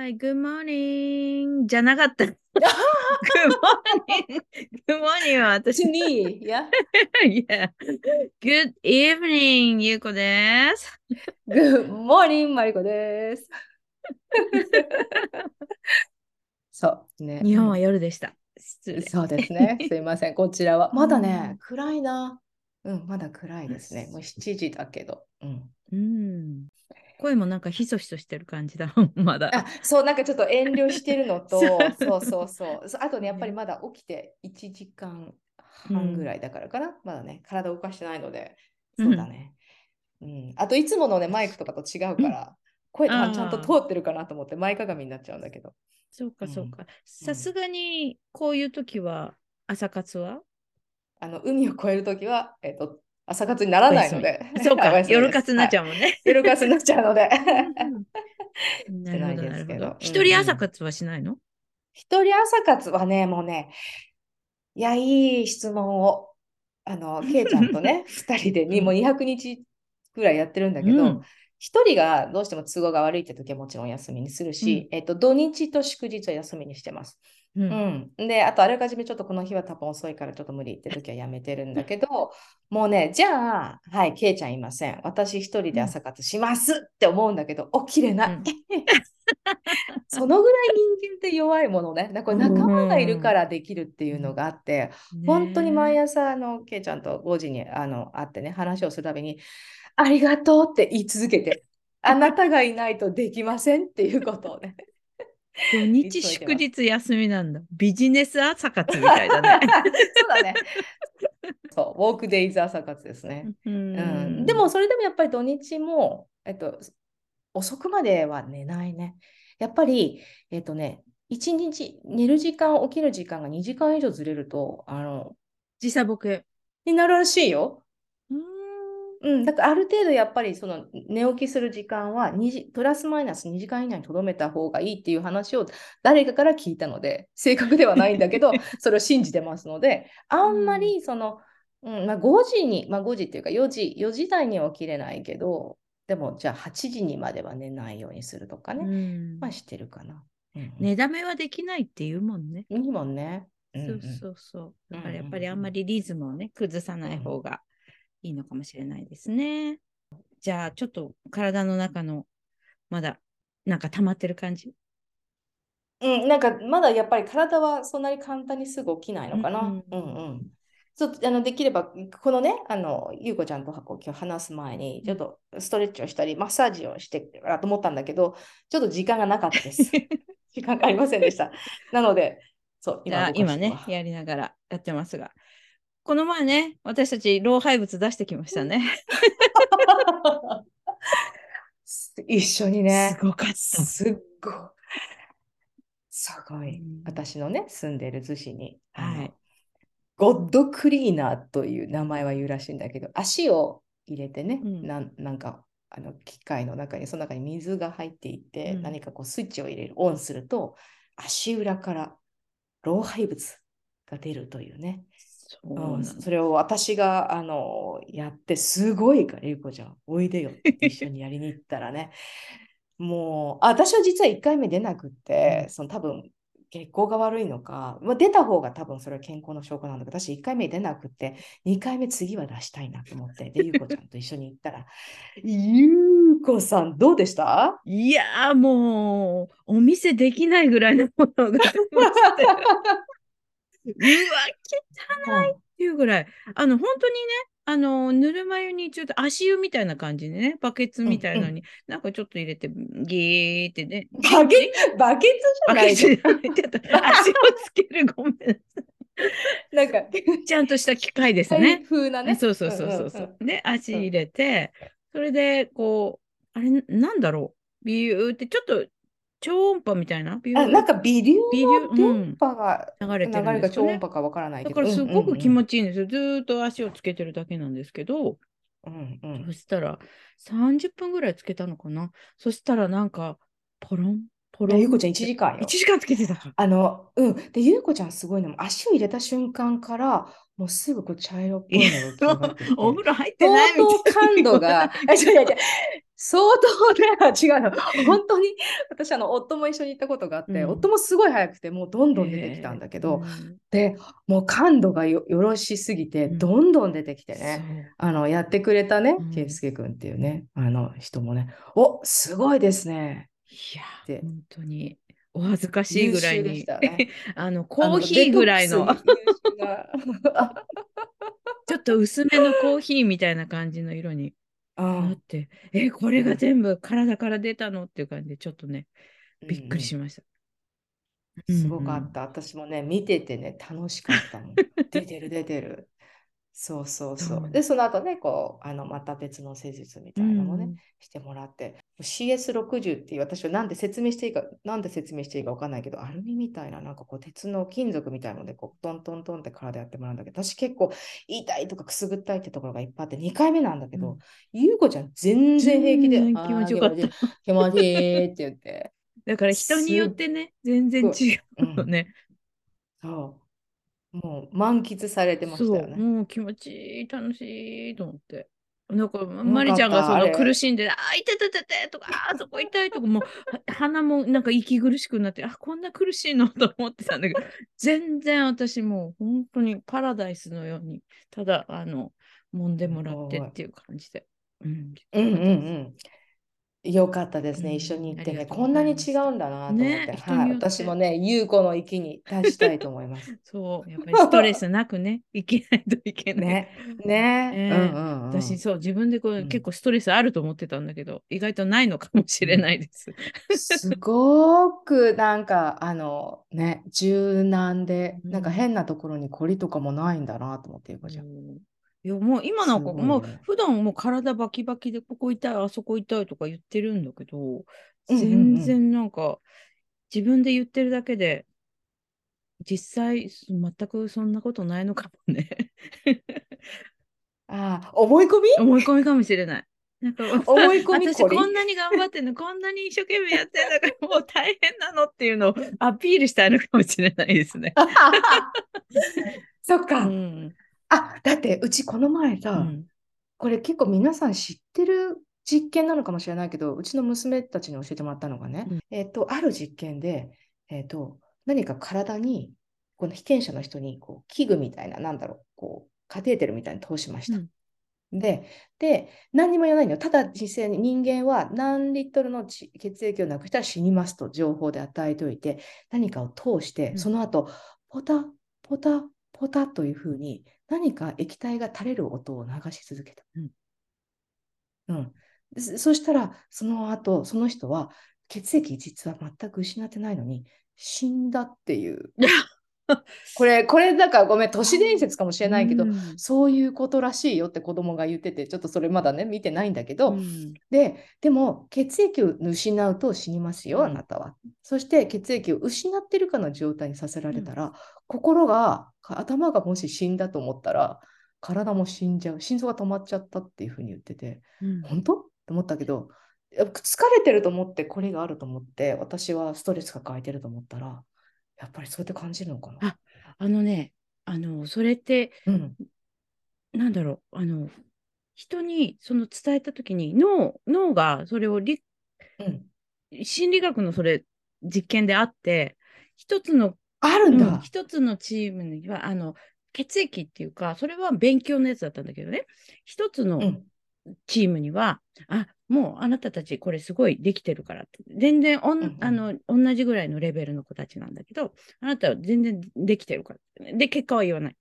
Hi, good morning. じゃなかった。good morning. Good morning は私 To me, yeah. yeah. Good evening, ゆうこです。Good morning, マリコです。そうね。日本は夜でした。失礼。そうですね。すいません。こちらは。まだね、暗いな。うん、まだ暗いですね。もう7時だけど。うん。うん。声もなんかひそひそしてる感じだ。まだ。あ、そう、なんかちょっと遠慮してるのと、そうそうそうあとね、やっぱりまだ起きて1時間半ぐらいだからかな。まだね、体動かしてないので、そうだね。うん。あと、いつものね、マイクとかと違うから、声ちゃんちゃんと通ってるかなと思って、前かがみになっちゃうんだけど。そうか、そうか。さすがにこういう時は朝活は？あの、海を越えるときは、えっと、朝活にならないので。そうか、夜活になっちゃう。もんね。夜活になっちゃうので。なるほど、なるほど。一うん人朝活はしないの？一人朝活はね、もうね、いや、いい質問を、あの、ケイちゃんとね、二人でに、もう200日ぐらいやってるんだけどうん、一人がどうしても都合が悪いって時はもちろん休みにするし、えっと、土日と祝日は休みにしてます。う。うんん。で、あと、あらかじめちょっとこの日は多分遅いからちょっと無理って時はやめてるんだけど、もうね、じゃあ、はい、ケイちゃんいません。私一人で朝活しますって思うんだけど、起きれない。うん そのぐらい人間って弱いものね。これ仲間がいるからできるっていうのがあって、本当に毎ね朝、あの、ケイちゃんと5時にあの会ってね、話をするたびに、ありがとうって言い続けて、あなたがいないとできませんっていうことをね。土日祝日休みなんだ。ビジネス朝活みたいだね。そうだね。そう、ウォークデイズ朝活ですね。ううん、んでも、それでもやっぱり土日も、えっと、遅くまでは寝ないね。やっぱり、えっとね、一日、寝る時間、起きる時間が2時間以上ずれると、あの、時差ボケ。になるらしいよ。うーんうん、だからある程度やっぱりその寝起きする時間は2時、プラスマイナス2時間以内にとどめた方がいいっていう話を誰かから聞いたので、正確ではないんだけど、それを信じてますので、あんまりその、うんまあ、5時に、まあ、5時っていうか4時、4時台には起きれないけど、でもじゃあ8時にまでは寝ないようにするとかね、うんまあしてるかな。うん寝だめはできないっていうもんね。いいもんね。うんそううんそうそう。だからやっぱりあんまりリズムをね、崩さない方がいいのかもしれないですね。じゃあちょっと体の中のまだなんか溜まってる感じ？うん、なんかまだやっぱり体はそんなに簡単にすぐ起きないのかな？うんうんうん。ちょっとあのできれば、このね、あの、ゆうこちゃんと今日話す前に、ちょっとストレッチをしたり、マッサージをしてからと思ったんだけど、ちょっと時間がなかったです。時間がありませんでした。なので、そう、じゃあ動か今ねやりながらやってますが。この前ね、私たち老廃物出してきましたね。一緒にねす、ごかった。すっごい。すごいうん。私のね、住んでる逗子に、はいゴッドクリーナーという名前は言うらしいんだけど、足を入れてね、うんなんなんかあの機械の中に、その中に水が入っていて、うん何かこうスイッチを入れる、オンすると、足裏から老廃物が出るというね。そうそれを私があのやって、すごいから、ゆうこちゃん、おいでよ。一緒にやりに行ったらね、もう、あ私は実は1回目出なくって、その多分血行が悪いのか、まあ、出た方が多分それは健康の証拠なんだけど、私1回目出なくって、2回目次は出したいなと思って、で、ゆうこちゃんと一緒に行ったら、ゆうこさん、どうでした？いやーもう、お見せできないぐらいのものが 汚いっていうぐらい。あの、本当にね、あの、ぬるま湯にちょっと足湯みたいな感じでね、バケツみたいなのに、なんかちょっと入れて、ギーってね。バケバケツじゃバケないじゃんツじゃないちょっと足をつける、ごめんなさなんか、い。ちゃんとした機械ですね。風なね。そうそうそうそうそんんんう。で、足入れて、それで、こう、あれ、なんだろう。ビューって、ちょっと超音波みたいな？あなんか微流微の電波が流れてる流れがんですよね。超音波かわからないけど。だからすごく気ち持ちいいんですよ。ずーっと足をつけてるだけなんですけど、うんうんそしたら30分ぐらいつけたのかな？そしたらなんか、ポロン、ポロン。ゆうこちゃん1時間よ1。時間つけてた。あの、うん。で、ゆうこちゃんすごいのも、足を入れた瞬間から、もうすぐこう茶色っぽいのがお風呂入ってないみたい相当感度が、相当ね、違うの。本当に、私、あの、夫も一緒に行ったことがあって、うん、夫もすごい早くて、もうどんどん出てきたんだけど、えーうん、で、もう感度がよろしすぎて、どんどん出てきてね、う。ん、あの、やってくれたね、圭介君っていうね、あの人もね、おすごいですね。いや、本当に。お恥ずかしいぐらいに、ね、あのコーヒーぐらいのちょっと薄めのコーヒーみたいな感じの色になって、え、これが全部体から出たのっていう感じで、ちょっとね、びっくりしました。すごかった。私もね、見ててね、楽しかったもん。出てる、出てる。そうそうそう。で、その後ね、こう、あの、また別の施術みたいなのもね、うん、してもらって、CS60 っていう、私はなんで説明していいか、なんで説明していいか分かんないけど、アルミみたいな、なんかこう、鉄の金属みたいなので、こう、トントントンって体やってもらうんだけど、私結構、痛いとかくすぐったいってところがいっぱいあって、2回目なんだけど、うん、ゆうこちゃん全然平気で、気持ちよかった。気持ちいいって言って。だから人によってね、全然違うのね。うん、そう。もう満喫されてましたよね。もう気持ちいい、楽しいと思って。なんか、まりちゃんがその苦しんで、あ、痛てててとか、あそこ痛いとか、もう 鼻もなんか息苦しくなって、あ、こんな苦しいのと思ってたんだけど、全然私もう本当にパラダイスのように、ただ、あの、揉んでもらってっていう感じで。うん、うんうんうんよかったですね、一緒に行ってね、こんなに違うんだなと思って、ね、はい、私もね、優子の域に達したいと思います。そう、やっぱりストレスなくね、いけないといけない。ね、ね、うんうん、私、そう、自分でこう、うん、結構ストレスあると思ってたんだけど、意外とないのかもしれないです。すごくなんか、あの、ね、柔軟で、なんか変なところに凝りとかもないんだなと思って、ゆこちゃん。いや、もう今なんか、もう普段もう体バキバキでここ痛い、あそこ痛いとか言ってるんだけど、全然なんか自分で言ってるだけで、実際全くそんなことないのかもね。ああ、思い込み？思い込みかもしれない。なんか 思い込み私こんなに頑張ってんの、こんなに一生懸命やってんだからもう大変なのっていうのをアピールしたいのかもしれないですね。そっか。うんあ、だってうちこの前さ、うん、これ結構皆さん知ってる実験なのかもしれないけど、うちの娘たちに教えてもらったのがね、うん、えっ、と、ある実験で、えっ、と、何か体に、この被験者の人にこう器具みたいな、なんだろう、こう、カテーテルみたいに通しました。うんで、で、何にも言わないのよ。ただ実際に人間は何リットルの血液をなくしたら死にますと情報で与えておいて、何かを通して、その後、ポタ、ポタ、ポタというふうに何か液体が垂れる音を流し続けた。うん、うん、そしたら、その後、その人は血液実は全く失ってないのに死んだっていう。これ、これだからごめん、都市伝説かもしれないけど、うん、そういうことらしいよって子供が言ってて、ちょっとそれまだね、見てないんだけど、うん、で、でも血液を失うと死にますよ、あなたは。そして血液を失ってるかの状態にさせられたら、心が、頭がもし死んだと思ったら、体も死んじゃう、心臓が止まっちゃったっていうふうに言ってて、本当？って思ったけど、疲れてると思って、これがあると思って、私はストレス抱えてると思ったら、やっぱりそうやって感じるのかな。あ、あのね、あの、それって、うん、なんだろう、あの、人にその伝えたときに脳、脳がそれを理、うん、心理学のそれ実験であって、一つの、あるんだ、うん、一つのチームには、あの、血液っていうか、それは勉強のやつだったんだけどね、一つのチームには、あ、もうあなたたちこれすごいできてるからって。全然おん、うんうん、あの同じぐらいのレベルの子たちなんだけど、あなたは全然できてるから。で、結果は言わない。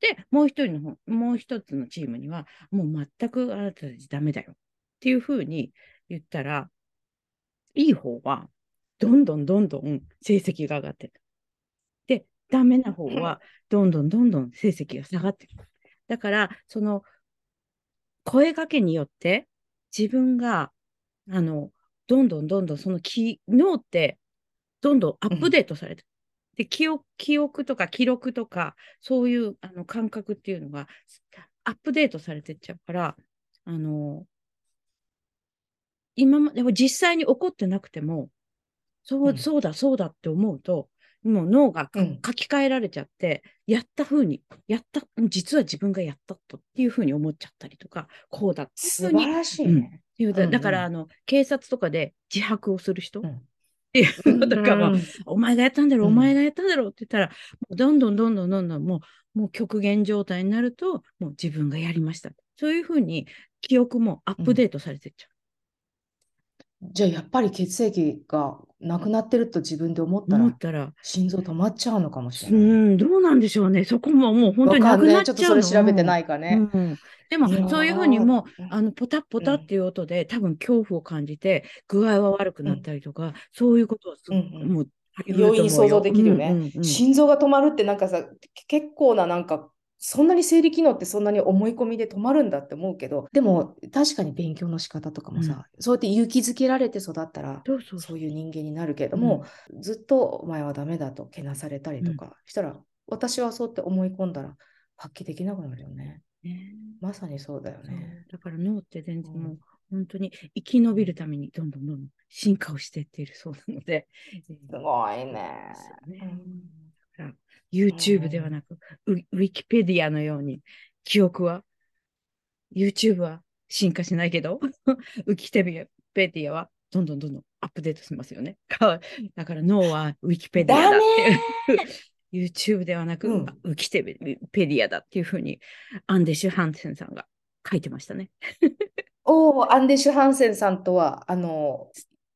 で、もう一人の方、もう一つのチームには、もう全くあなたたちダメだよ。っていうふうに言ったら、いい方は、どんどんどんどん成績が上がってる。で、ダメな方は、どんどんどんどん成績が下がってる。だから、その、声かけによって、自分が、あの、どんどんどんどんその機能ってどんどんアップデートされて、うん、で記憶、記憶とか記録とか、そういうあの感覚っていうのがアップデートされてっちゃうから、あの、今まで実際に起こってなくても、そう、うん、そうだ、そうだって思うと、もう脳が、うん、書き換えられちゃって、やったふうに、やった、実は自分がやったとっていうふうに思っちゃったりとか、こうだって素晴らしい、ね、いうだだから、あの、警察とかで自白をする人、っていうのとかも、お前がやったんだろう、お前がやったんだろうって言ったら、どんどんどんどんどんどんもう、もう極限状態になると、もう自分がやりました。そういうふうに記憶もアップデートされてっちゃう。じゃあやっぱり血液がなくなってると自分で思ったら、思ったら。心臓止まっちゃうのかもしれない。うん、どうなんでしょうね。そこももう本当になくなっちゃうの。ね、ちょっとそれ調べてないかね。うん、でも、そういうふうにもう、あの、ポタポタっていう音で、多分恐怖を感じて、具合は悪くなったりとか、そういうことはす、もう、容易に想像できるよね、心臓が止まるってなんかさ、結構ななんかそんなに生理機能ってそんなに思い込みで止まるんだって思うけど、でも確かに勉強の仕方とかもさ、うん、そうやって勇気づけられて育ったら、そういう人間になるけれども、うん、ずっとお前はダメだとけなされたりとかしたら、うん、私はそうって思い込んだら発揮できなくなるよね。ね。まさにそうだよね。だから脳って全然もう、本当に生き延びるためにどんどんどんどん進化をしていっているそうなので。すごいね。ね YouTube ではなく、ウィキペディアのように、記憶は、YouTube は進化しないけど、ウィキペディアはどんどんどんどんアップデートしますよね。だから脳はウィキペディアだっていう。YouTube ではなく、うん、ウィキペディアだっていうふうに、アンデシュ・ハンセンさんが書いてましたね。おお、アンデシュ・ハンセンさんとは、あの、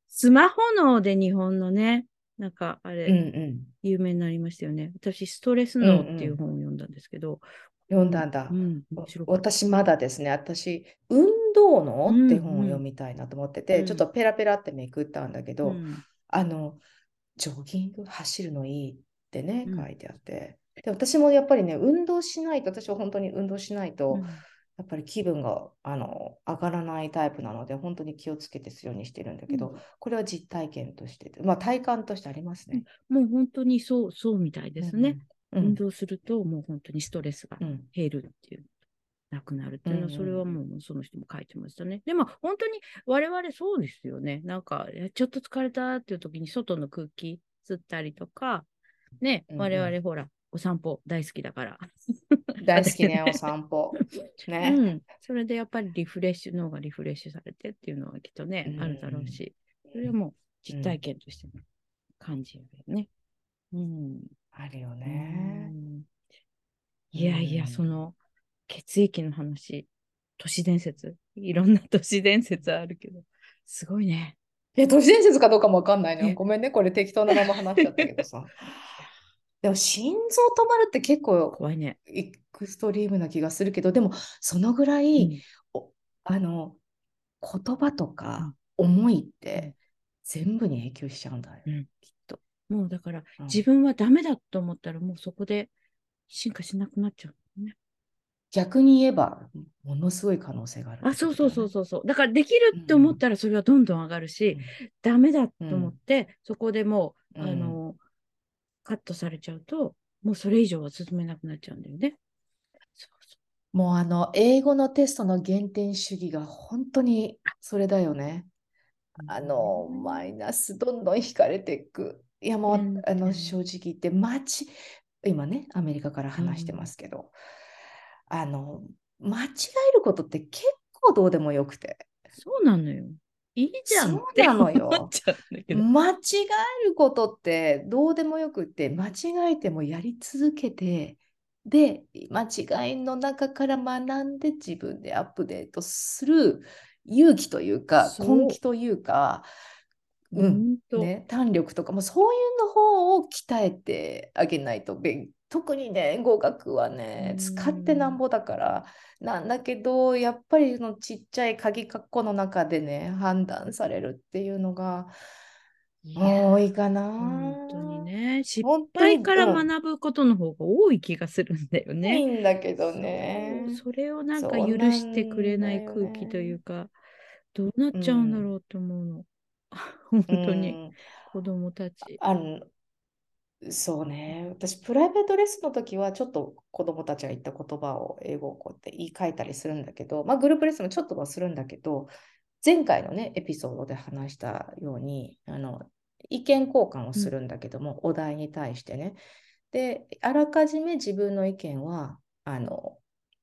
スマホ脳で日本のね、なんかあれ、うんうん、有名になりましたよね。私、ストレス脳っていう本を読んだんですけど。読んだんだ、うん、私まだですね、私、運動脳って本を読みたいなと思ってて、うんうん、ちょっとペラペラってめくったんだけど、うん、あの、ジョギング走るのいいってね、書いてあって。で私もやっぱりね、運動しないと、私は本当に運動しないと、やっぱり気分があの上がらないタイプなので、本当に気をつけてするようにしてるんだけど、うん、これは実体験として、まあ、体感としてありますね。もう本当にそうそうみたいですね。うん、運動すると、もう本当にストレスが減るっていう、なくなるっていうのは、それはもうその人も書いてましたね。でも本当に我々そうですよね。なんか、ちょっと疲れたっていう時に外の空気吸ったりとか、ね、我々ほら、お散歩大好きだから。大好きね、お散歩。ね、うん。それでやっぱりリフレッシュ、脳がリフレッシュされてっていうのはきっとね、あるだろうし、それはもう実体験としての感じるよね。うん。あるよね。いやいや、その血液の話、都市伝説、いろんな都市伝説あるけど、すごいね。いや、都市伝説かどうかもわかんないの。ごめんね、これ適当なまま話しちゃったけどさ。でも心臓止まるって結構怖いね。エクストリームな気がするけど、でもそのぐらい、うん、あの言葉とか思いって全部に影響しちゃうんだよ、うん、きっと。もうだから、うん、自分はダメだと思ったらもうそこで進化しなくなっちゃう、ね。逆に言えば、ものすごい可能性がある、ね、あ、そうそうそうそうそう。だからできるって思ったらそれはどんどん上がるし、うん、ダメだと思って、そこでもう、あの、カットされちゃうと、もうそれ以上は進めなくなっちゃうんだよね。そうそうもうあの、英語のテストの減点主義が本当にそれだよね。あの、マイナスどんどん引かれていく。いやもう、あの正直言って、街、今ね、アメリカから話してますけど、うん、あの、間違えることって結構どうでもよくて。そうなのよ。いいじゃんって思っちゃうんだけど。間違えることってどうでもよくって間違えてもやり続けてで間違いの中から学んで自分でアップデートする勇気というか根気というかうんね、胆力とかもそういうの方を鍛えてあげないと勉特にね語学はね使ってなんぼだからなんだけどやっぱりのちっちゃい鍵括弧の中でね判断されるっていうのが多いかな。本当にね失敗から学ぶことの方が多い気がするんだよね。いいんだけどねそ。れをなんか許してくれない空気というかどうなっちゃうんだろうと思うの。本当に、子供たち。あのそうね。私、プライベートレッスンの時は、ちょっと子供たちが言った言葉を英語をこうやって言い換えたりするんだけど、まあ、グループレッスンもちょっとはするんだけど、前回のね、エピソードで話したように、あの意見交換をするんだけども、うん、お題に対してね。で、あらかじめ自分の意見は、あの、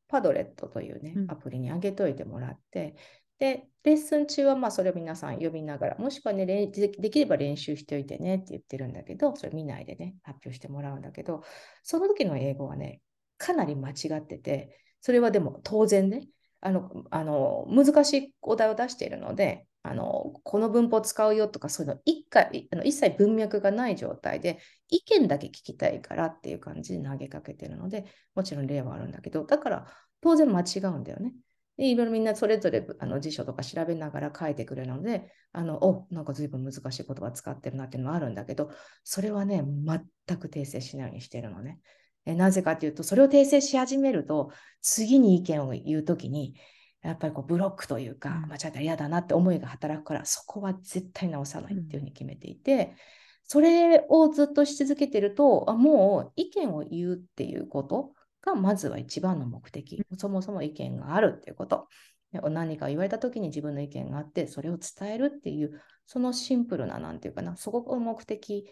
パドレットというね、アプリに上げといてもらって、で、レッスン中はまあそれを皆さん読みながら、もしくはね、できれば練習しておいてねって言ってるんだけど、それ見ないでね、発表してもらうんだけど、その時の英語はね、かなり間違ってて、それはでも当然ね、あのあの難しいお題を出しているので、あのこの文法使うよとか、そういうの一回あの一切文脈がない状態で、意見だけ聞きたいからっていう感じで投げかけてるので、もちろん例はあるんだけど、だから当然間違うんだよね。でいろいろみんなそれぞれあの辞書とか調べながら書いてくれるので、あのおなんか随分難しい言葉使ってるなっていうのもあるんだけど、それはね、全く訂正しないようにしてるのね。えなぜかというと、それを訂正し始めると、次に意見を言うときに、やっぱりこうブロックというか、間違えたら嫌だなって思いが働くから、そこは絶対直さないっていうふうに決めていて、それをずっとし続けてると、あもう意見を言うっていうことがまずは一番の目的。そもそも意見があるっていうこと。何か言われた時に自分の意見があって、それを伝えるっていう、そのシンプルな、なんていうかな、そこが目的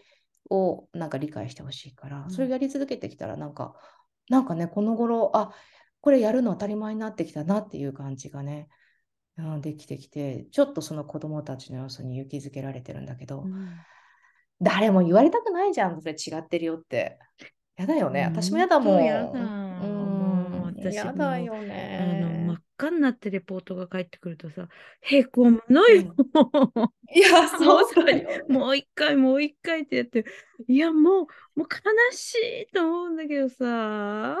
をなんか理解してほしいから、それをやり続けてきたら、なんか、なんかね、この頃、あこれやるの当たり前になってきたなっていう感じがね、うん、できてきて、ちょっとその子供たちの様子に勇気づけられてるんだけど、うん、誰も言われたくないじゃん、それ違ってるよって。やだよね。私もやだもん。うん、私やだよね。あの真っ赤になってレポートが返ってくるとさ、へこむのよ。いや、そうだよ、もう一回、もう一回ってやって、いや、もう、もう悲しいと思うんだけどさ、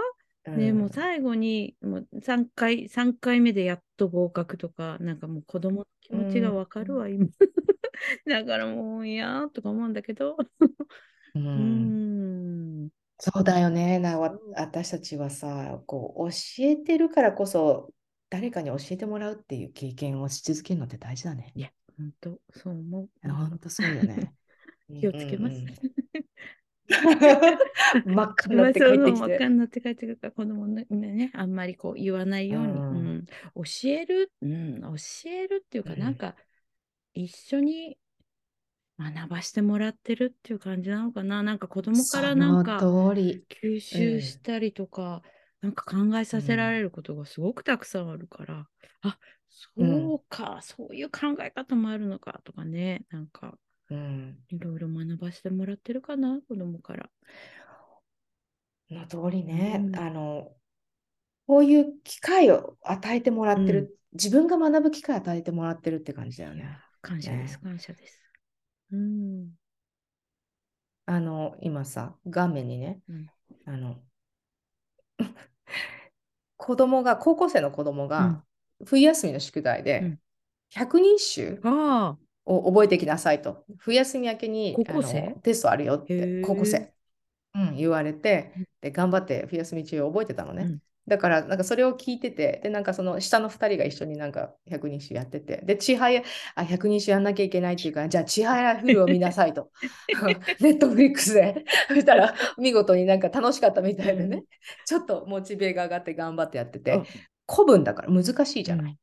ね、もう最後にもう3回、3回目でやっと合格とか、なんかもう子供の気持ちがわかるわ、今。だからもう嫌とか思うんだけど。うん、そうだよねな。私たちはさ、こう教えてるからこそ、誰かに教えてもらうっていう経験をし続けるのって大事だね。いや、本当そう思う。本当そうよね。気をつけます。真っ赤になって帰ってきて。真っ赤になって帰ってくるから、子供ね、ね、あんまりこう言わないように、うん、うん、教える、うん、教えるっていうか、うん、なんか一緒に学ばしてもらってるっていう感じなのかな？なんか子供からなんか吸収したりとか、うん、なんか考えさせられることがすごくたくさんあるから、あそうか、そういう考え方もあるのかとかね、なんか。うん、いろいろ学ばせてもらってるかな、子供から。の通りね、うん、あの、こういう機会を与えてもらってる、うん、自分が学ぶ機会を与えてもらってるって感じだよね。感謝です、ね、感謝です。うん。あの、今さ、画面にね、あの、子供が、高校生の子供が、冬休みの宿題で、百人一首を覚えてきなさいと。冬休み明けに高校生？テストあるよって、高校生、うん、言われて、で、頑張って冬休み中覚えてたのね。うん、だから、なんかそれを聞いてて、で、なんかその下の2人が一緒になんか百人一首やってて、で、ちはや、あ、百人一首やんなきゃいけないっていうから、じゃあ、ちはやフルを見なさいと。ネットフリックスで。そしたら、見事になんか楽しかったみたいでね、ちょっとモチベが上がって頑張ってやってて、古文だから難しいじゃない。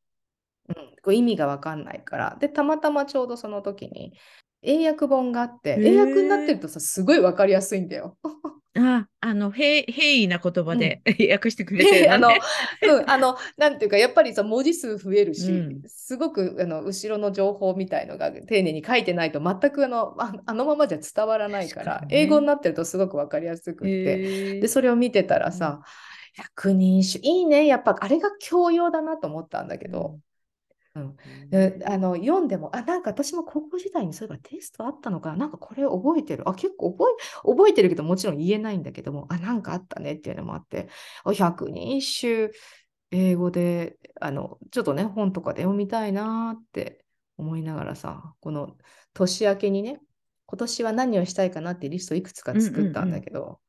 うん、こう意味が分かんないから。で、たまたまちょうどその時に英訳本があって、英訳になってるとさ、すごい分かりやすいんだよ。あ、あの、平易な言葉で、うん、訳してくれてる、ね、あの、うん、あの、なんていうか、やっぱりさ、文字数増えるし、うん、すごく、あの、後ろの情報みたいのが丁寧に書いてないと、全くあの、ああのままじゃ伝わらないから、ね、英語になってるとすごく分かりやすくて、で、それを見てたらさ、百人一首、いいね、やっぱあれが教養だなと思ったんだけど、うん、であの読んでも、あ、なんか私も高校時代にそういえばテストあったのか、なんかこれ覚えてる。あ、結構覚え覚えてるけど、もちろん言えないんだけども、あ、なんかあったねっていうのもあって、百人一首、英語で、あの、ちょっとね、本とかで読みたいなって思いながらさ、この年明けにね、今年は何をしたいかなってリストいくつか作ったんだけど、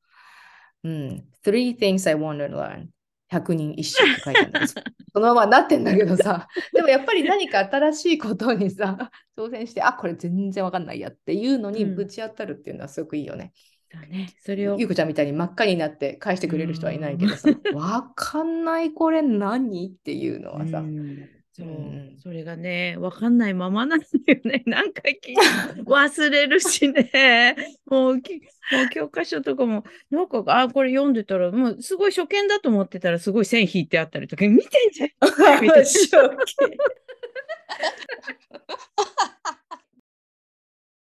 うん、うんうん、Three things I want to learn. 100人一首って書いてあるんです。そのままなってんだけどさ、でもやっぱり何か新しいことにさ、挑戦して、あ、これ全然わかんないやっていうのにぶち当たるっていうのはすごくいいよね。うん、ね、それを。ゆうこちゃんみたいに真っ赤になって返してくれる人はいないけどさ、わかんないこれ何？っていうのはさ、うんそう、うん、それがね、わかんないままなんだよね。何回聞いて忘れるしね。もうき、もう教科書とかも、なんか、あ、これ読んでたら、もうすごい初見だと思ってたら、すごい線引いてあったりとか、見てんじゃん。見て